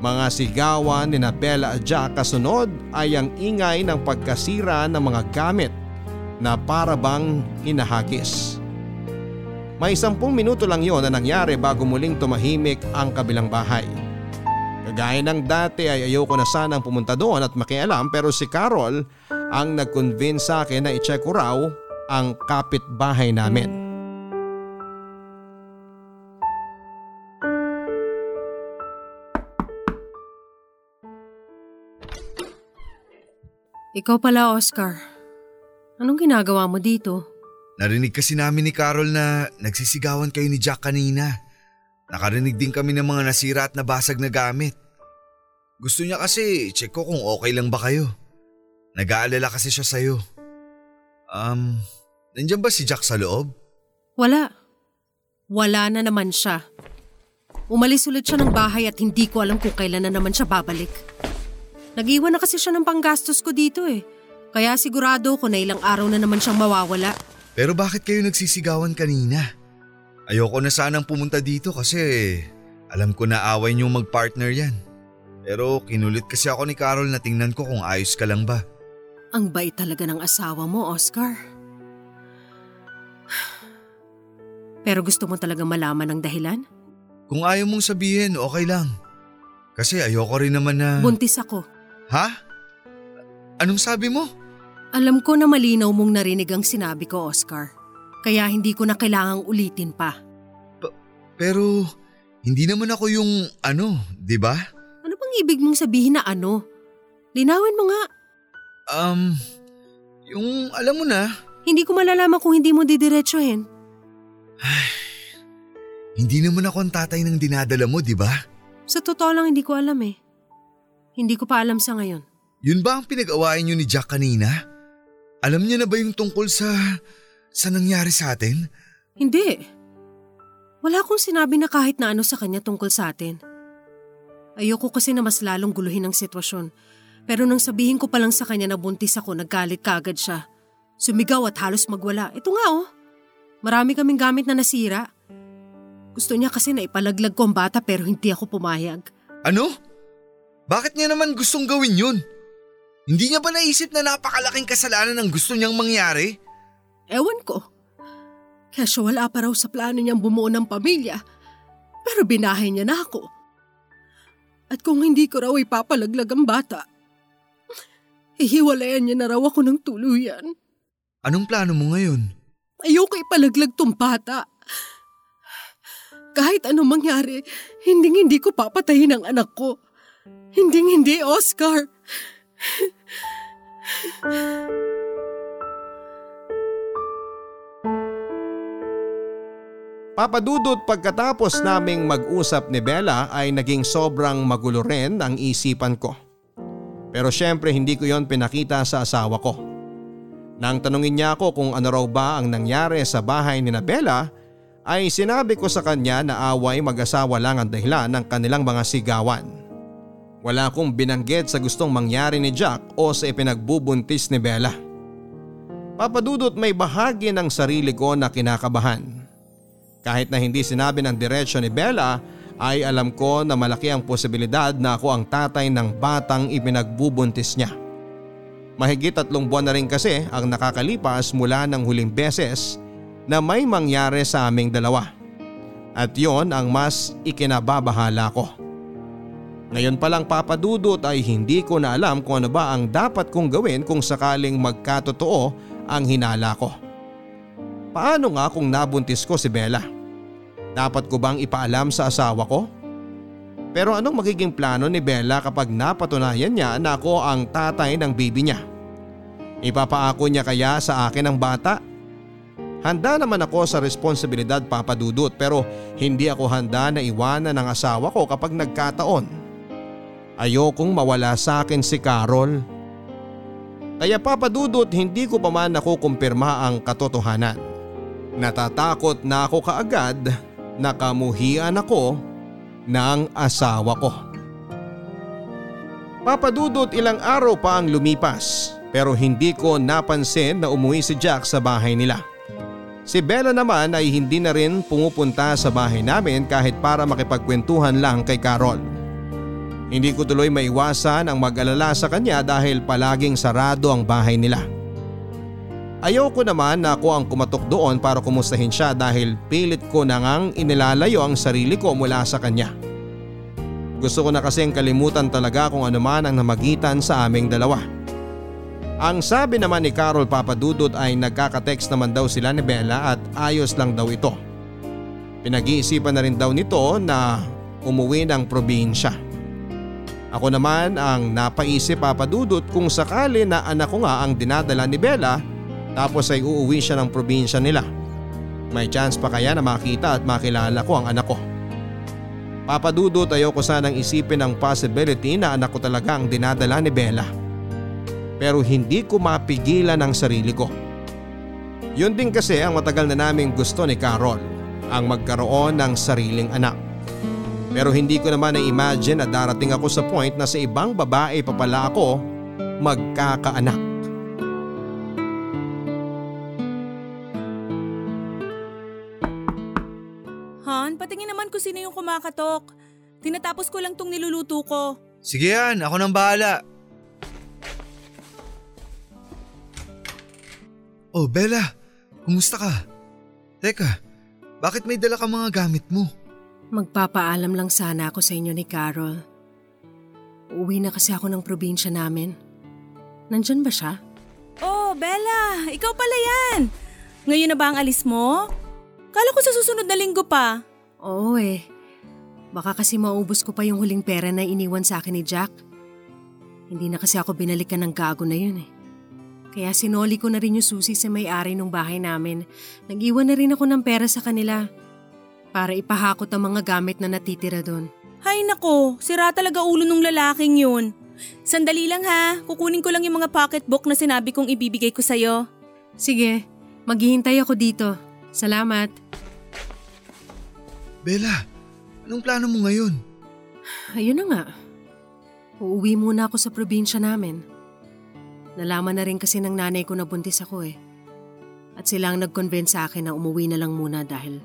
Mga sigawan ni Bella at Jack kasunod ay ang ingay ng pagkasira ng mga gamit na para bang hinahagis. May sampung minuto lang yon na nangyari bago muling tumahimik ang kabilang bahay. Kagaya ng dati ay ayoko na sanang pumunta doon at makialam pero si Carol ang nag-convince sa akin na i-check ko raw ang kapitbahay namin. Ikaw pala, Oscar. Anong ginagawa mo dito? Narinig kasi namin ni Carol na nagsisigawan kayo ni Jack kanina. Nakarinig din kami ng mga nasira at nabasag na gamit. Gusto niya kasi check ko kung okay lang ba kayo. Nag-aalala kasi siya sa'yo. Um, Nandiyan ba si Jack sa loob? Wala. Wala na naman siya. Umalis ulit siya ng bahay at hindi ko alam kung kailan na naman siya babalik. Nag-iwan na kasi siya ng panggastos ko dito eh. Kaya sigurado ko na ilang araw na naman siyang mawawala. Pero bakit kayo nagsisigawan kanina? Ayoko na sanang pumunta dito kasi alam ko na away niyong mag-partner yan. Pero kinulit kasi ako ni Carol na tingnan ko kung ayos ka lang ba. Ang bait talaga ng asawa mo, Oscar. Pero gusto mo talaga malaman ang dahilan? Kung ayaw mong sabihin, okay lang. Kasi ayoko rin naman na… Buntis ako. Ha? Anong sabi mo? Alam ko na malinaw mong narinig ang sinabi ko, Oscar. Kaya hindi ko na kailangang ulitin pa. Pa- pero hindi naman ako yung ano, di ba? Ano bang ibig mong sabihin na ano? Linawin mo nga. Um, yung alam mo na. Hindi ko malalaman kung hindi mo didiretsuhin. Ay, hindi naman ako ang tatay ng dinadala mo, di ba? Sa totoo lang hindi ko alam eh. Hindi ko pa alam sa ngayon. Yun ba ang pinag-awayan niyo ni Jack kanina? Alam niya na ba yung tungkol sa… sa nangyari sa atin? Hindi. Wala akong sinabi na kahit na ano sa kanya tungkol sa atin. Ayoko kasi na mas lalong guluhin ang sitwasyon. Pero nang sabihin ko pa lang sa kanya na buntis ako, naggalit kaagad siya. Sumigaw at halos magwala. Ito nga oh. Marami kaming gamit na nasira. Gusto niya kasi na ipalaglag ko ang bata pero hindi ako pumayag. Ano? Bakit niya naman gustong gawin yun? Hindi niya ba naisip na napakalaking kasalanan ang gusto niyang mangyari? Ewan ko. Kesyo wala pa raw sa plano niyang bumuo ng pamilya. Pero binahay niya na ako. At kung hindi ko raw ipapalaglag ang bata, ihiwalayan niya na raw ako ng tuluyan. Anong plano mo ngayon? Ayoko ipalaglag tong bata. Kahit anong mangyari, hindi hindi ko papatayin ang anak ko. Hindi hindi, Oscar. Papadudot pagkatapos naming mag-usap ni Bella ay naging sobrang magulo rin ang isipan ko. Pero syempre hindi ko yon pinakita sa asawa ko. Nang tanungin niya ako kung ano raw ba ang nangyari sa bahay ni Bella ay sinabi ko sa kanya na away mag-asawa lang ang dahilan ng kanilang mga sigawan. Wala akong binanggit sa gustong mangyari ni Jack o sa ipinagbubuntis ni Bella. Papadudot may bahagi ng sarili ko na kinakabahan. Kahit na hindi sinabi ng diretsyo ni Bella ay alam ko na malaki ang posibilidad na ako ang tatay ng batang ipinagbubuntis niya. Mahigit tatlong buwan na rin kasi ang nakakalipas mula ng huling beses na may mangyari sa aming dalawa. At yon ang mas ikinababahala ko. Ngayon palang papadudot ay hindi ko na alam kung ano ba ang dapat kong gawin kung sakaling magkatotoo ang hinala ko. Paano nga kung nabuntis ko si Bella? Dapat ko bang ipaalam sa asawa ko? Pero anong magiging plano ni Bella kapag napatunayan niya na ako ang tatay ng baby niya? Ipapaako niya kaya sa akin ang bata? Handa naman ako sa responsibilidad papadudot pero hindi ako handa na iwanan ng asawa ko kapag nagkataon. Ayokong mawala sa akin si Carol. Kaya papadudot hindi ko pa man ako kumpirma ang katotohanan. Natatakot na ako kaagad na kamuhian ako ng asawa ko. Papadudot ilang araw pa ang lumipas pero hindi ko napansin na umuwi si Jack sa bahay nila. Si Bella naman ay hindi na rin pumupunta sa bahay namin kahit para makipagkwentuhan lang kay Carol. Hindi ko tuloy maiwasan ang mag-alala sa kanya dahil palaging sarado ang bahay nila. Ayoko naman na ako ang kumatok doon para kumustahin siya dahil pilit ko na ngang inilalayo ang sarili ko mula sa kanya. Gusto ko na kasing kalimutan talaga kung ano man ang namagitan sa aming dalawa. Ang sabi naman ni Carol Papadudot ay nagkakatext naman daw sila ni Bella at ayos lang daw ito. Pinag-iisipan na rin daw nito na umuwi ng probinsya. Ako naman ang napaisip Papadudot kung sakali na anak ko nga ang dinadala ni Bella tapos ay uuwi siya ng probinsya nila. May chance pa kaya na makita at makilala ko ang anak ko. Papadudot ayoko sanang isipin ang possibility na anak ko talaga ang dinadala ni Bella pero hindi ko mapigilan ang sarili ko. Yun din kasi ang matagal na naming gusto ni Carol, ang magkaroon ng sariling anak. Pero hindi ko naman na-imagine na darating ako sa point na sa ibang babae pa pala ako magkakaanak. Han, patingin naman kung sino yung kumakatok. Tinatapos ko lang tong niluluto ko. Sige yan, ako nang bahala. Oh, Bella. Kumusta ka? Teka, bakit may dala ka mga gamit mo? Magpapaalam lang sana ako sa inyo ni Carol. Uuwi na kasi ako ng probinsya namin. Nandyan ba siya? Oh, Bella, ikaw pala yan. Ngayon na ba ang alis mo? Kala ko sa susunod na linggo pa. Oo eh. Baka kasi maubos ko pa yung huling pera na iniwan sa akin ni Jack. Hindi na kasi ako binalikan ng gago na yun eh. Kaya sinoli ko na rin yung susi sa may-ari ng bahay namin. Nag-iwan na rin ako ng pera sa kanila para ipahakot ang mga gamit na natitira doon. Hay nako, sira talaga ulo ng lalaking yun. Sandali lang ha, kukunin ko lang yung mga pocketbook na sinabi kong ibibigay ko sa'yo. Sige, maghihintay ako dito. Salamat. Bella, anong plano mo ngayon? Ayun na nga. Uuwi muna ako sa probinsya namin. Nalaman na rin kasi ng nanay ko na buntis ako eh. At sila ang nag-convince sa akin na umuwi na lang muna dahil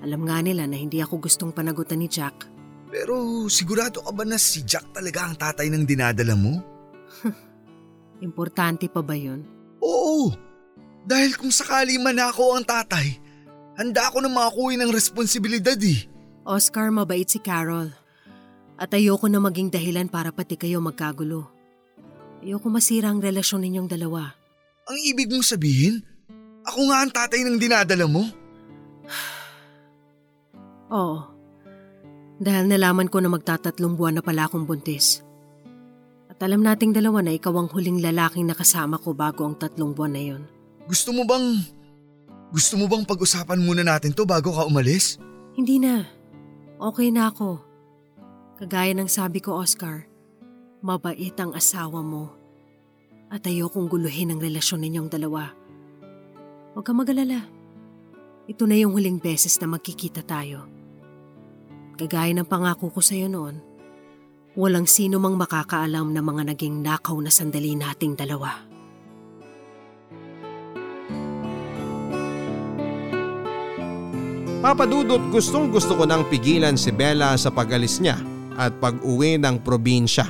alam nga nila na hindi ako gustong panagutan ni Jack. Pero sigurado ka ba na si Jack talaga ang tatay ng dinadala mo? [laughs] Importante pa ba yun? Oo! Dahil kung sakali man ako ang tatay, handa ako na makakuha ng responsibilidad eh. Oscar, mabait si Carol. At ayoko na maging dahilan para pati kayo magkagulo. Ayoko masira ang relasyon ninyong dalawa. Ang ibig mong sabihin, ako nga ang tatay ng dinadala mo? [sighs] Oo. Dahil nalaman ko na magtatatlong buwan na pala akong buntis. At alam nating dalawa na ikaw ang huling lalaking nakasama ko bago ang tatlong buwan na yon. Gusto mo bang… Gusto mo bang pag-usapan muna natin to bago ka umalis? Hindi na. Okay na ako. Kagaya ng sabi ko, Oscar, mabait ang asawa mo. At ayokong guluhin ang relasyon ninyong dalawa. Huwag kang magalala. Ito na yung huling beses na magkikita tayo. Kagaya ng pangako ko sa'yo noon, walang sino mang makakaalam na mga naging nakaw na sandali nating dalawa. Papadudot gustong gusto ko nang pigilan si Bella sa pag-alis niya at pag-uwi ng probinsya.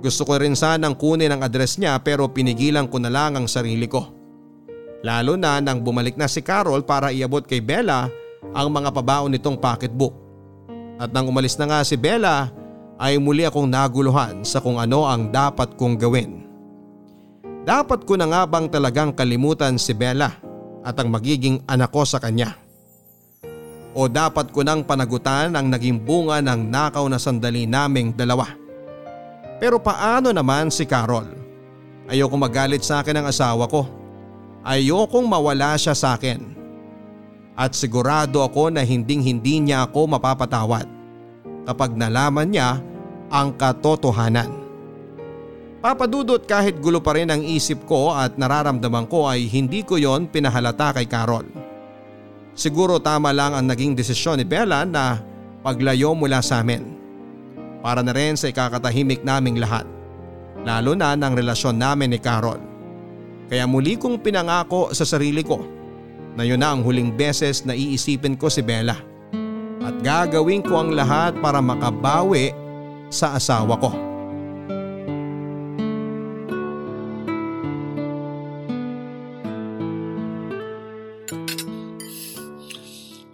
Gusto ko rin sanang kunin ang address niya pero pinigilan ko na lang ang sarili ko. Lalo na nang bumalik na si Carol para iabot kay Bella ang mga pabaon nitong pocketbook. At nang umalis na nga si Bella ay muli akong naguluhan sa kung ano ang dapat kong gawin. Dapat ko na nga bang talagang kalimutan si Bella at ang magiging anak ko sa kanya? O dapat ko nang panagutan ang naging bunga ng nakaw na sandali naming dalawa? Pero paano naman si Carol? Ayoko magalit sa akin ang asawa ko. Ayokong mawala siya sa akin. At sigurado ako na hinding hindi niya ako mapapatawad kapag nalaman niya ang katotohanan. Papadudot kahit gulo pa rin ang isip ko at nararamdaman ko ay hindi ko yon pinahalata kay Carol. Siguro tama lang ang naging desisyon ni Bella na paglayo mula sa amin. Para na rin sa ikakatahimik naming lahat. Lalo na ng relasyon namin ni Carol. Kaya muli kong pinangako sa sarili ko na yun na ang huling beses na iisipin ko si Bella. At gagawin ko ang lahat para makabawi sa asawa ko.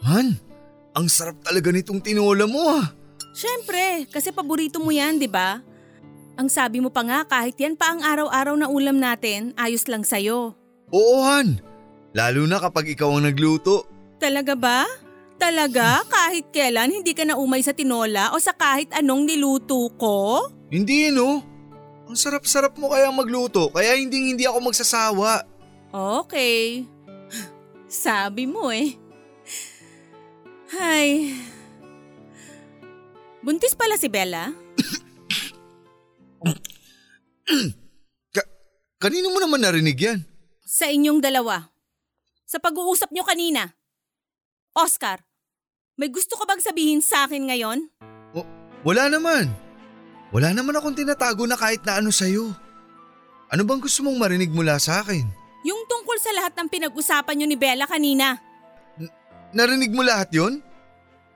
Han, ang sarap talaga nitong tinola mo ah. Siyempre, kasi paborito mo yan, di ba? Ang sabi mo pa nga kahit yan pa ang araw-araw na ulam natin, ayos lang sa'yo. Oo Han, lalo na kapag ikaw ang nagluto. Talaga ba? Talaga? Kahit kailan hindi ka na umay sa tinola o sa kahit anong niluto ko? Hindi no? Ang sarap-sarap mo kaya magluto kaya hindi hindi ako magsasawa. Okay. Sabi mo eh. Hay. Buntis pala si Bella? [coughs] Ka- kanino mo naman narinig yan? Sa inyong dalawa. Sa pag-uusap nyo kanina. Oscar, may gusto ka bang sabihin sa akin ngayon? Wala naman. Wala naman akong tinatago na kahit na ano sa'yo. Ano bang gusto mong marinig mula sa akin? Yung tungkol sa lahat ng pinag-usapan nyo ni Bella kanina. Narinig mo lahat yon?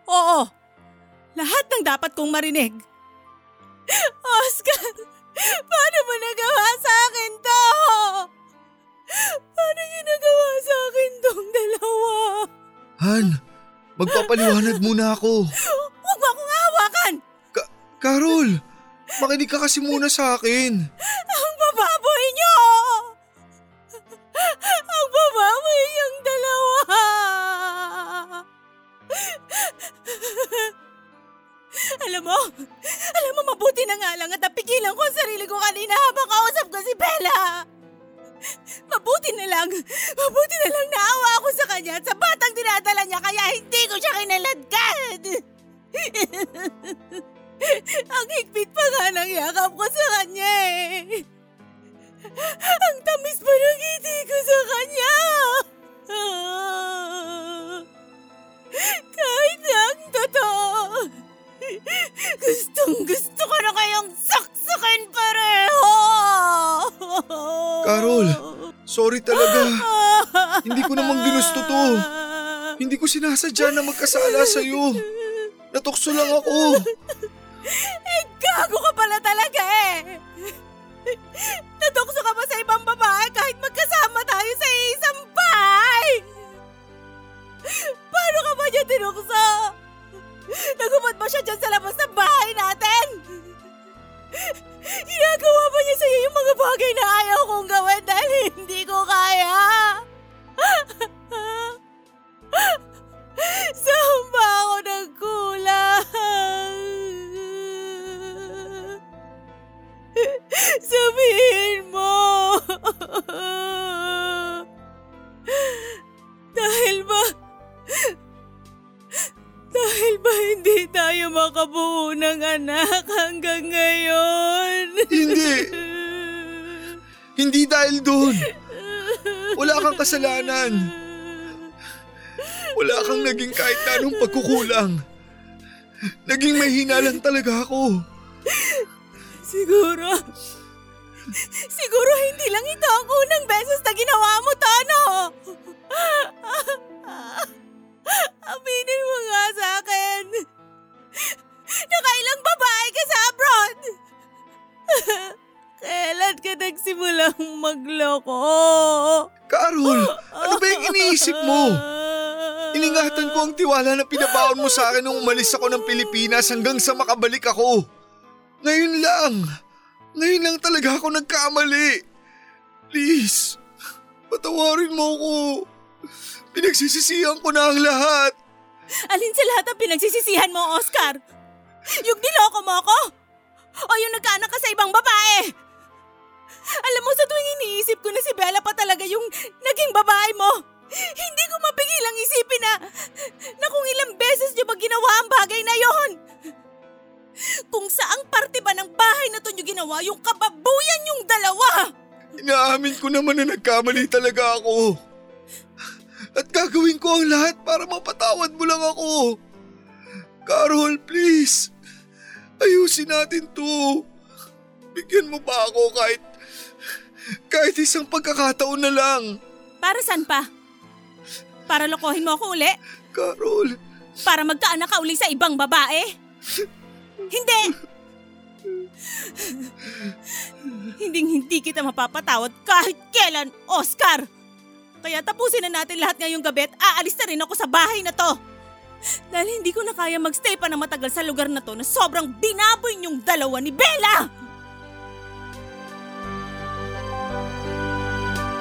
Oo. Lahat ng dapat kong marinig. [laughs] Oscar, paano mo nagawa sa akin to? Paano niyo nagawa sa akin tong dalawa? Han, magpapaliwanag muna ako. Huwag mo akong hawakan! Ka- Carol, makinig ka kasi muna sa akin. Ang bababoy niyo! Ang bababoy niyong dalawa! alam mo, alam mo mabuti na nga lang at napigilan ko ang sarili ko kanina habang kausap ko si Bella. Mabuti na lang, mabuti na lang naawa ako sa kanya at sa batang dinadala niya kaya hindi ko siya kinaladkad. [laughs] ang higpit pa nga ng yakap ko sa kanya eh. Ang tamis pa ng ngiti ko sa kanya. Kahit ang totoo. Gustong gusto ko na kayong saksakin pareho. Carol, sorry talaga. Hindi ko naman ginusto to. Hindi ko sinasadya na magkasala sa'yo. Natukso lang ako. Eh, gago ka pala talaga eh. Natukso ka pa sa ibang babae kahit magkasama tayo sa isang bahay. Paano ka ba niya tinukso? Nagupad ba siya dyan sa labas ng bahay natin? Ginagawa ba niya sa'yo yung mga bagay na ayaw kong gawin dahil hindi ko kaya? Saan ba ako nagkulang? Sabihin mo! Dahil ba... Dahil ba hindi tayo makabuo ng anak hanggang ngayon? Hindi. Hindi dahil doon. Wala kang kasalanan. Wala kang naging kahit na anong pagkukulang. Naging mahina lang talaga ako. Siguro, siguro hindi lang ito ang unang beses na ginawa mo, Tano. Ko ang tiwala na pinabaon mo sa akin nung umalis ako ng Pilipinas hanggang sa makabalik ako. Ngayon lang. Ngayon lang talaga ako nagkamali. Please, patawarin mo ako. Pinagsisisihan ko na ang lahat. Alin sa lahat ang pinagsisisihan mo, Oscar? Yung niloko mo ako? O yung nagkaanak ka sa ibang babae? Alam mo, sa tuwing iniisip ko na si Bella pa talaga yung naging babae mo, hindi ko mapigilang isipin na, na kung ilang beses niyo ba ginawa ang bagay na yon. Kung saang parte ba ng bahay na to niyo ginawa yung kababuyan yung dalawa. Inaamin ko naman na nagkamali talaga ako. At gagawin ko ang lahat para mapatawad mo lang ako. Carol, please. Ayusin natin to. Bigyan mo pa ako kahit kahit isang pagkakataon na lang. Para saan pa? Para lokohin mo ako uli? Carol. Para magkaanak ka uli sa ibang babae? Hindi! hindi hindi kita mapapatawad kahit kailan, Oscar! Kaya tapusin na natin lahat ngayong gabi at aalis na rin ako sa bahay na to. Dahil hindi ko na kaya magstay pa na matagal sa lugar na to na sobrang binaboy niyong dalawa ni Bella!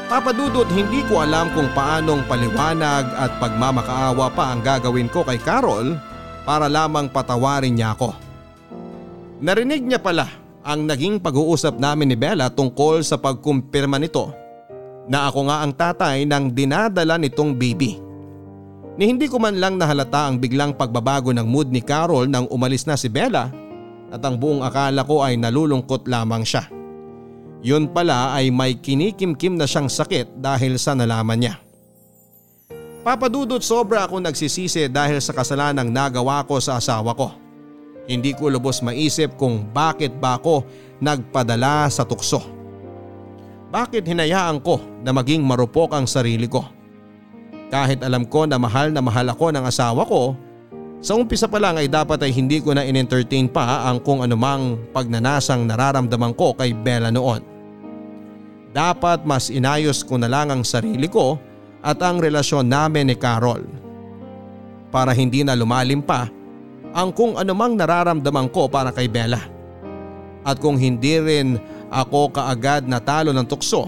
Papadudot hindi ko alam kung paanong paliwanag at pagmamakaawa pa ang gagawin ko kay Carol para lamang patawarin niya ako. Narinig niya pala ang naging pag-uusap namin ni Bella tungkol sa pagkumpirma nito na ako nga ang tatay ng dinadala nitong baby. Ni hindi ko man lang nahalata ang biglang pagbabago ng mood ni Carol nang umalis na si Bella at ang buong akala ko ay nalulungkot lamang siya. Yun pala ay may kinikimkim na siyang sakit dahil sa nalaman niya. Papadudot sobra ako nagsisisi dahil sa kasalanang nagawa ko sa asawa ko. Hindi ko lubos maisip kung bakit ba ako nagpadala sa tukso. Bakit hinayaan ko na maging marupok ang sarili ko? Kahit alam ko na mahal na mahal ako ng asawa ko, sa umpisa pa lang ay dapat ay hindi ko na in-entertain pa ang kung anumang pagnanasang nararamdaman ko kay Bella noon. Dapat mas inayos ko na lang ang sarili ko at ang relasyon namin ni Carol. Para hindi na lumalim pa ang kung anumang nararamdaman ko para kay Bella. At kung hindi rin ako kaagad natalo ng tukso,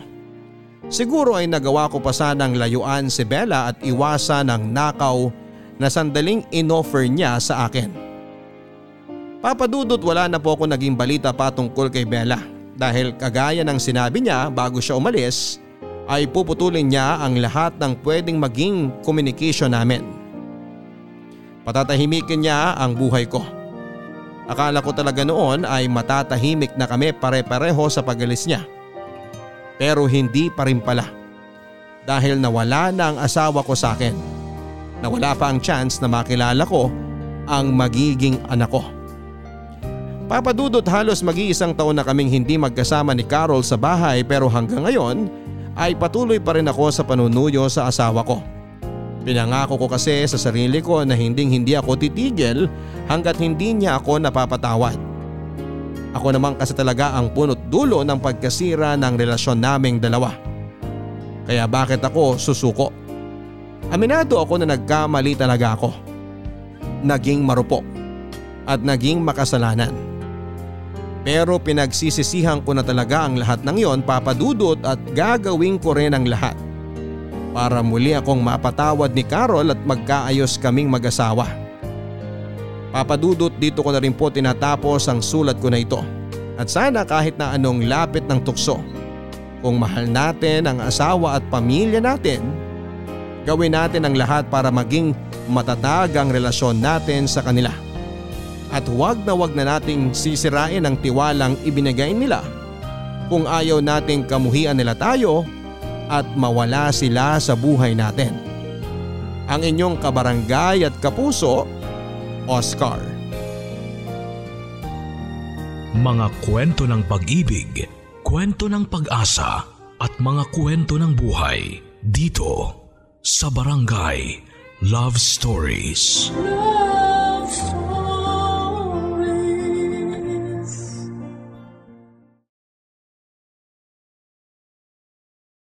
siguro ay nagawa ko pa sanang layuan si Bella at iwasan ang nakaw na sandaling inoffer niya sa akin. Papadudot wala na po ako naging balita pa tungkol kay Bella dahil kagaya ng sinabi niya bago siya umalis ay puputulin niya ang lahat ng pwedeng maging communication namin. Patatahimikin niya ang buhay ko. Akala ko talaga noon ay matatahimik na kami pare-pareho sa pagalis niya. Pero hindi pa rin pala. Dahil nawala na ang asawa ko sa akin. Nawala pa ang chance na makilala ko ang magiging anak ko. Papadudot halos mag-iisang taon na kaming hindi magkasama ni Carol sa bahay pero hanggang ngayon ay patuloy pa rin ako sa panunuyo sa asawa ko. Pinangako ko kasi sa sarili ko na hinding hindi ako titigil hanggat hindi niya ako napapatawad. Ako naman kasi talaga ang punot dulo ng pagkasira ng relasyon naming dalawa. Kaya bakit ako susuko? Aminado ako na nagkamali talaga ako. Naging marupok at naging makasalanan. Pero pinagsisisihan ko na talaga ang lahat ng yon papadudot at gagawin ko rin ang lahat. Para muli akong mapatawad ni Carol at magkaayos kaming mag-asawa. Papadudot dito ko na rin po tinatapos ang sulat ko na ito. At sana kahit na anong lapit ng tukso. Kung mahal natin ang asawa at pamilya natin, gawin natin ang lahat para maging matatag ang relasyon natin sa kanila at huwag na huwag na nating sisirain ang tiwalang ibinigay nila kung ayaw nating kamuhian nila tayo at mawala sila sa buhay natin. Ang inyong kabarangay at kapuso, Oscar. Mga kwento ng pag-ibig, kwento ng pag-asa at mga kwento ng buhay dito sa Barangay Love Stories. Love